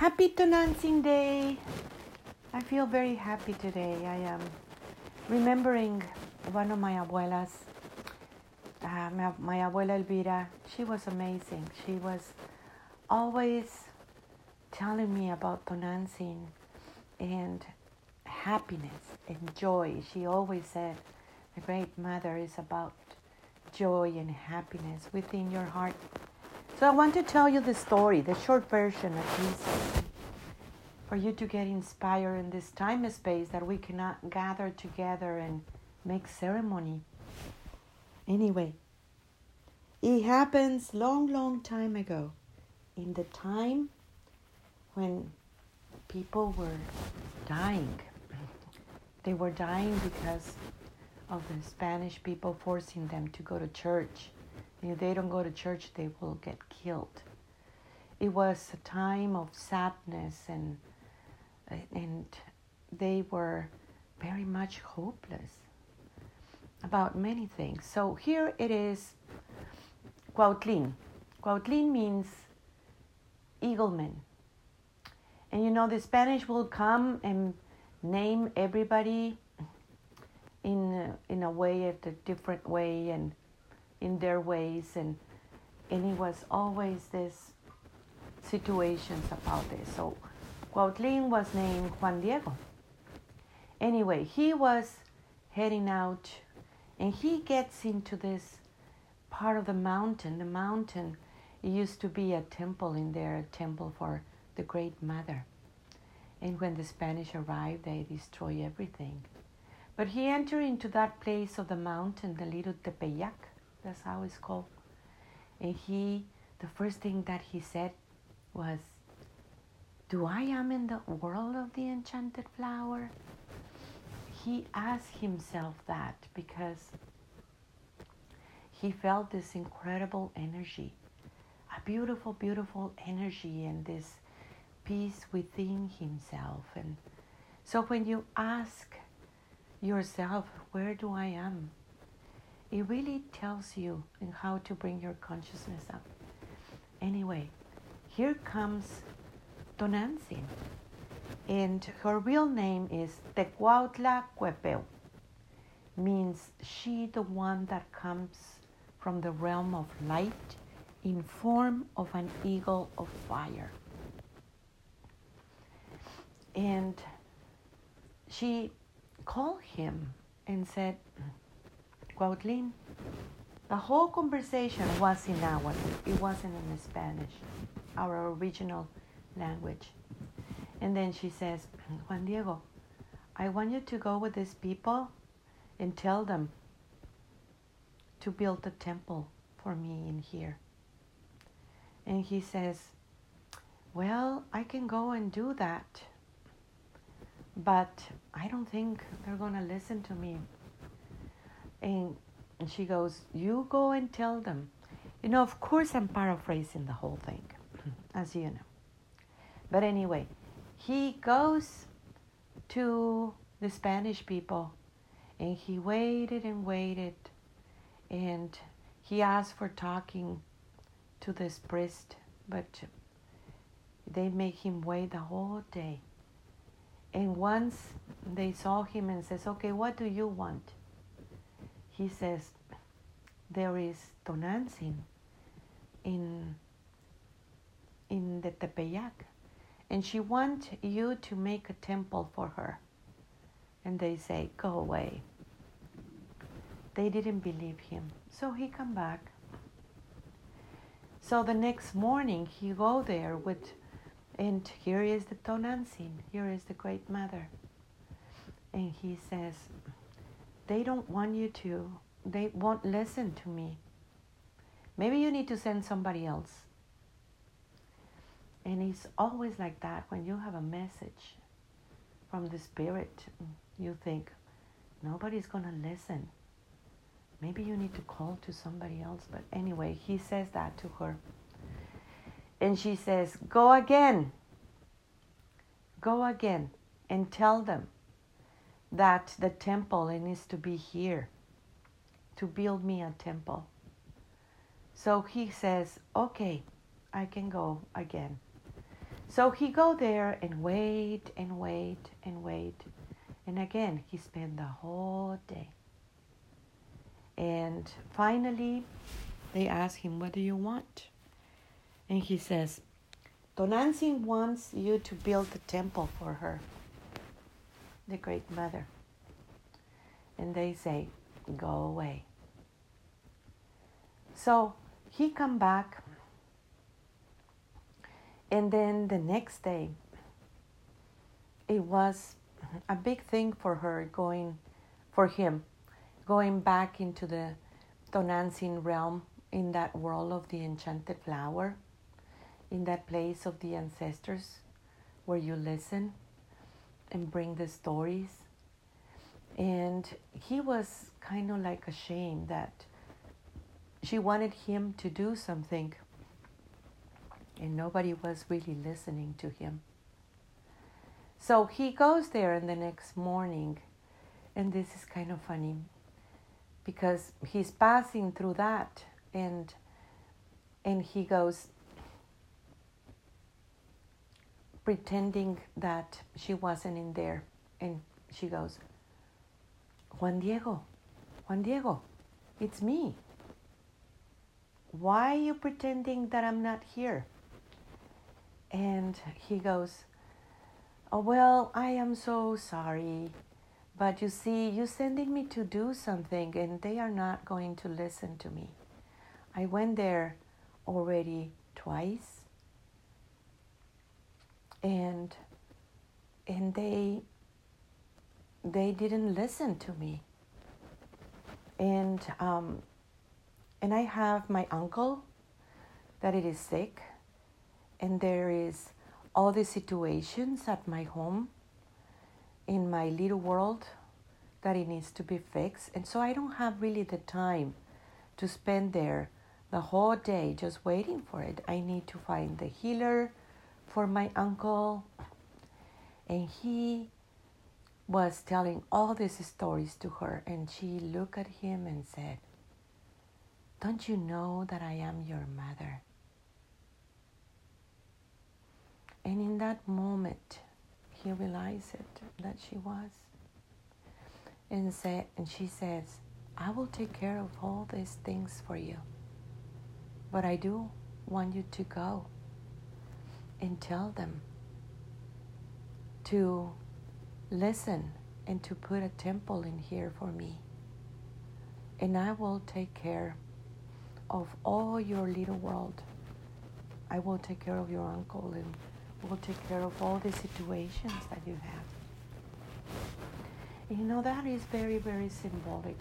Happy Tonantzin Day! I feel very happy today. I am remembering one of my abuelas, uh, my, my abuela Elvira. She was amazing. She was always telling me about Tonantzin and happiness and joy. She always said, the great mother is about joy and happiness within your heart. So I want to tell you the story, the short version at least, for you to get inspired in this time and space that we cannot gather together and make ceremony. Anyway, it happens long, long time ago, in the time when people were dying. They were dying because of the Spanish people forcing them to go to church. If they don't go to church, they will get killed. It was a time of sadness, and and they were very much hopeless about many things. So here it is, Cuautlin. Cuautlin means eagleman. And you know, the Spanish will come and name everybody in in a way, at a different way, and in their ways, and and it was always this situations about this. So Cuautlin was named Juan Diego. Anyway, he was heading out, and he gets into this part of the mountain. The mountain it used to be a temple in there, a temple for the Great Mother. And when the Spanish arrived, they destroy everything. But he entered into that place of the mountain, the little Tepeyac, that's how it's called. And he, the first thing that he said was, Do I am in the world of the enchanted flower? He asked himself that because he felt this incredible energy, a beautiful, beautiful energy, and this peace within himself. And so when you ask yourself, Where do I am? It really tells you in how to bring your consciousness up. Anyway, here comes Tonantzin, and her real name is Tecuautla Cuepeu, means she the one that comes from the realm of light in form of an eagle of fire. And she called him and said, Cuautlin, the whole conversation was in Nahuatl. It wasn't in Spanish, our original language. And then she says, Juan Diego, I want you to go with these people and tell them to build a temple for me in here. And he says, Well, I can go and do that, but I don't think they're going to listen to me. And, she goes, You go and tell them. You know, of course, I'm paraphrasing the whole thing, as you know. But anyway, he goes to the Spanish people and he waited and waited and he asked for talking to this priest, but they make him wait the whole day. And once they saw him and says, "Okay, what do you want?" He says, "There is Tonantzin in in the Tepeyac, and she wants you to make a temple for her." And they say, "Go away." They didn't believe him, so he come back. So the next morning he go there with and here is the Tonantzin, here is the Great Mother. And he says, They don't want you to, they won't listen to me. Maybe you need to send somebody else. And it's always like that when you have a message from the Spirit, you think, nobody's going to listen. Maybe you need to call to somebody else. But anyway, he says that to her. And she says, Go again. Go again and tell them that the temple it needs to be here to build me a temple. So he says, Okay, I can go again. So he go there and wait and wait and wait. And again, he spent the whole day. And finally, they ask him, What do you want? And he says, Tonantzin wants you to build a temple for her, the great mother. And they say, Go away. So he come back and then the next day it was a big thing for her going for him going back into the Tonantzin realm in that world of the enchanted flower in that place of the ancestors where you listen and bring the stories and he was kind of like ashamed that she wanted him to do something and nobody was really listening to him. So he goes there and the next morning, and this is kind of funny because he's passing through that and and he goes pretending that she wasn't in there and she goes Juan Diego Juan Diego it's me why are you pretending that I'm not here and he goes, Oh, well, I am so sorry. But you see, you're sending me to do something, and they are not going to listen to me. I went there already twice, and and they they didn't listen to me. And um, and I have my uncle that it is sick, and there is all the situations at my home in my little world that it needs to be fixed and so i don't have really the time to spend there the whole day just waiting for it i need to find the healer for my uncle and he was telling all these stories to her and she looked at him and said don't you know that i am your mother And in that moment, he realized that she was. And, say, and she says, I will take care of all these things for you. But I do want you to go and tell them to listen and to put a temple in here for me. And I will take care of all your little world. I will take care of your uncle and will take care of all the situations that you have. You know, that is very, very symbolic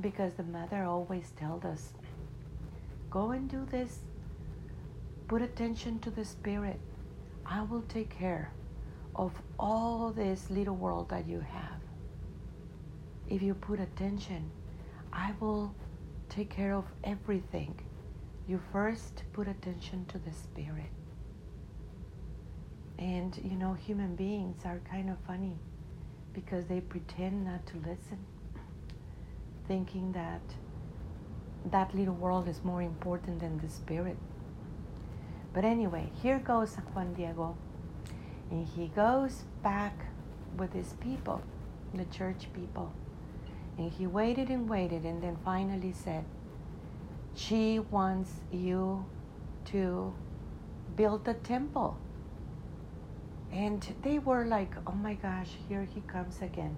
because the mother always tells us go and do this, put attention to the spirit. I will take care of all this little world that you have. If you put attention, I will take care of everything. You first put attention to the spirit. And you know, human beings are kind of funny because they pretend not to listen, thinking that that little world is more important than the spirit. But anyway, here goes Juan Diego, and he goes back with his people, the church people. And he waited and waited, and then finally said, She wants you to build a temple and they were like, oh my gosh, here he comes again.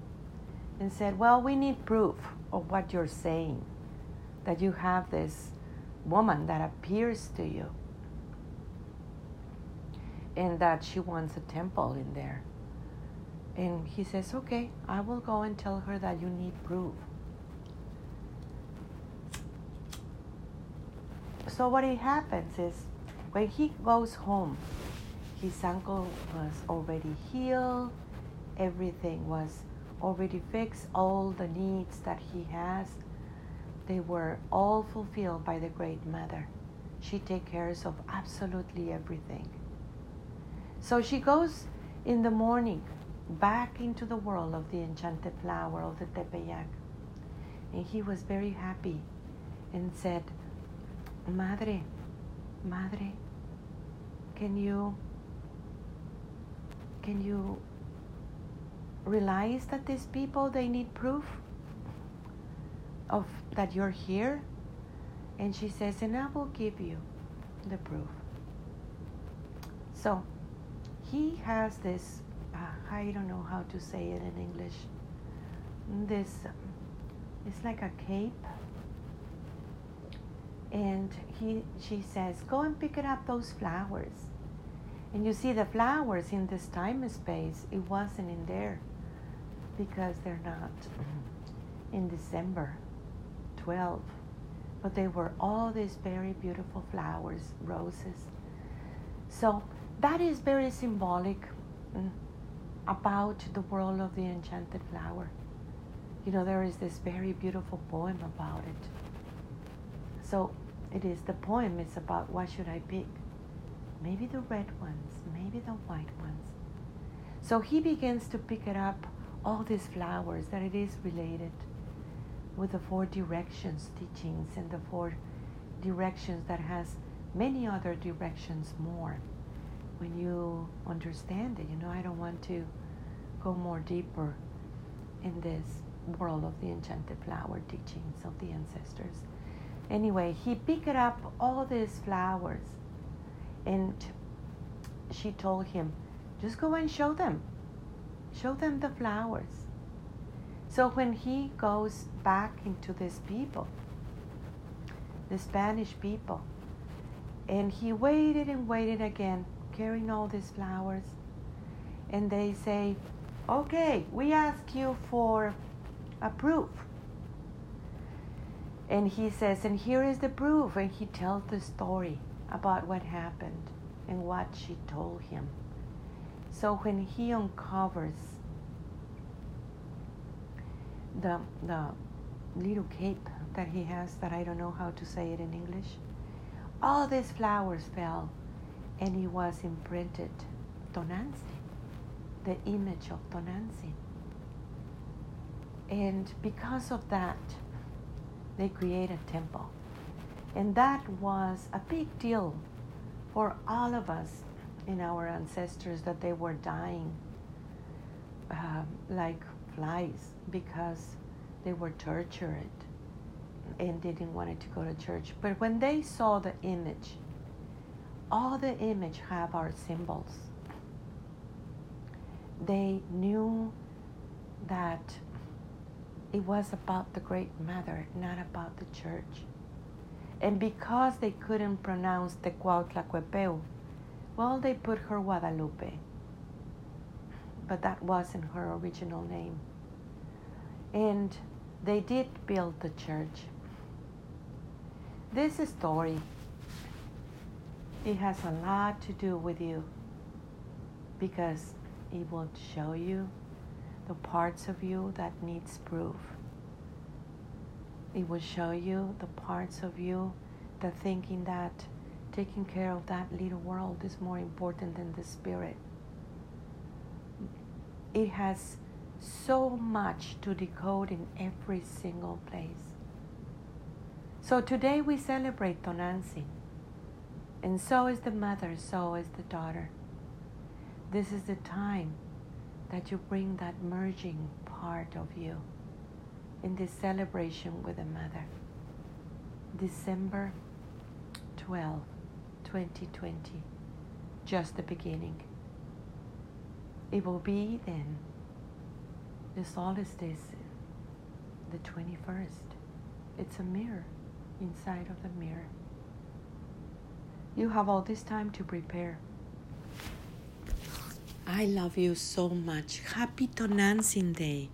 And said, well, we need proof of what you're saying, that you have this woman that appears to you, and that she wants a temple in there. And he says, okay, I will go and tell her that you need proof. So what it happens is when he goes home, his ankle was already healed, everything was already fixed, all the needs that he has, they were all fulfilled by the Great Mother. She takes care of absolutely everything. So she goes in the morning back into the world of the enchanted flower of the Tepeyac. And he was very happy and said, Madre, Madre, can you can you realize that these people they need proof of that you're here and she says and i will give you the proof so he has this uh, i don't know how to say it in english this um, it's like a cape. And he she says go and pick it up those flowers. And you see the flowers in this time and space it wasn't in there because they're not in december 12 but they were all these very beautiful flowers roses. So that is very symbolic mm, about the world of the enchanted flower you know there is this very beautiful poem about it so it is the poem is about what should I pick? Maybe the red ones, maybe the white ones. So he begins to pick it up, all these flowers, that it is related with the four directions teachings and the four directions that has many other directions more. When you understand it, you know, I don't want to go more deeper in this world of the enchanted flower teachings of the ancestors. Anyway, he picked up all these flowers and she told him, just go and show them. Show them the flowers. So when he goes back into these people, the Spanish people, and he waited and waited again, carrying all these flowers, and they say, okay, we ask you for a proof and he says, and here is the proof. And he tells the story about what happened and what she told him. So when he uncovers the, the little cape that he has, that I don't know how to say it in English, all these flowers fell and it was imprinted Tonantzin, the image of Tonantzin. And because of that, they created a temple. And that was a big deal for all of us in our ancestors that they were dying uh, like flies because they were tortured and they didn't want to go to church. But when they saw the image, all the image have our symbols. They knew that it was about the Great Mother, not about the church. And because they couldn't pronounce the Cuautlacuepeu, well, they put her Guadalupe. But that wasn't her original name. And they did build the church. This story, it has a lot to do with you because it will show you the parts of you that needs proof. It will show you the parts of you that thinking that taking care of that little world is more important than the spirit. It has so much to decode in every single place. So today we celebrate Tonantzin. And so is the mother, so is the daughter. This is the time that you bring that merging part of you in this celebration with the Mother. December 12, 2020, just the beginning. It will be then the solstice, the 21st. It's a mirror inside of the mirror. You have all this time to prepare. I love you so much. Happy Tonantzin Day.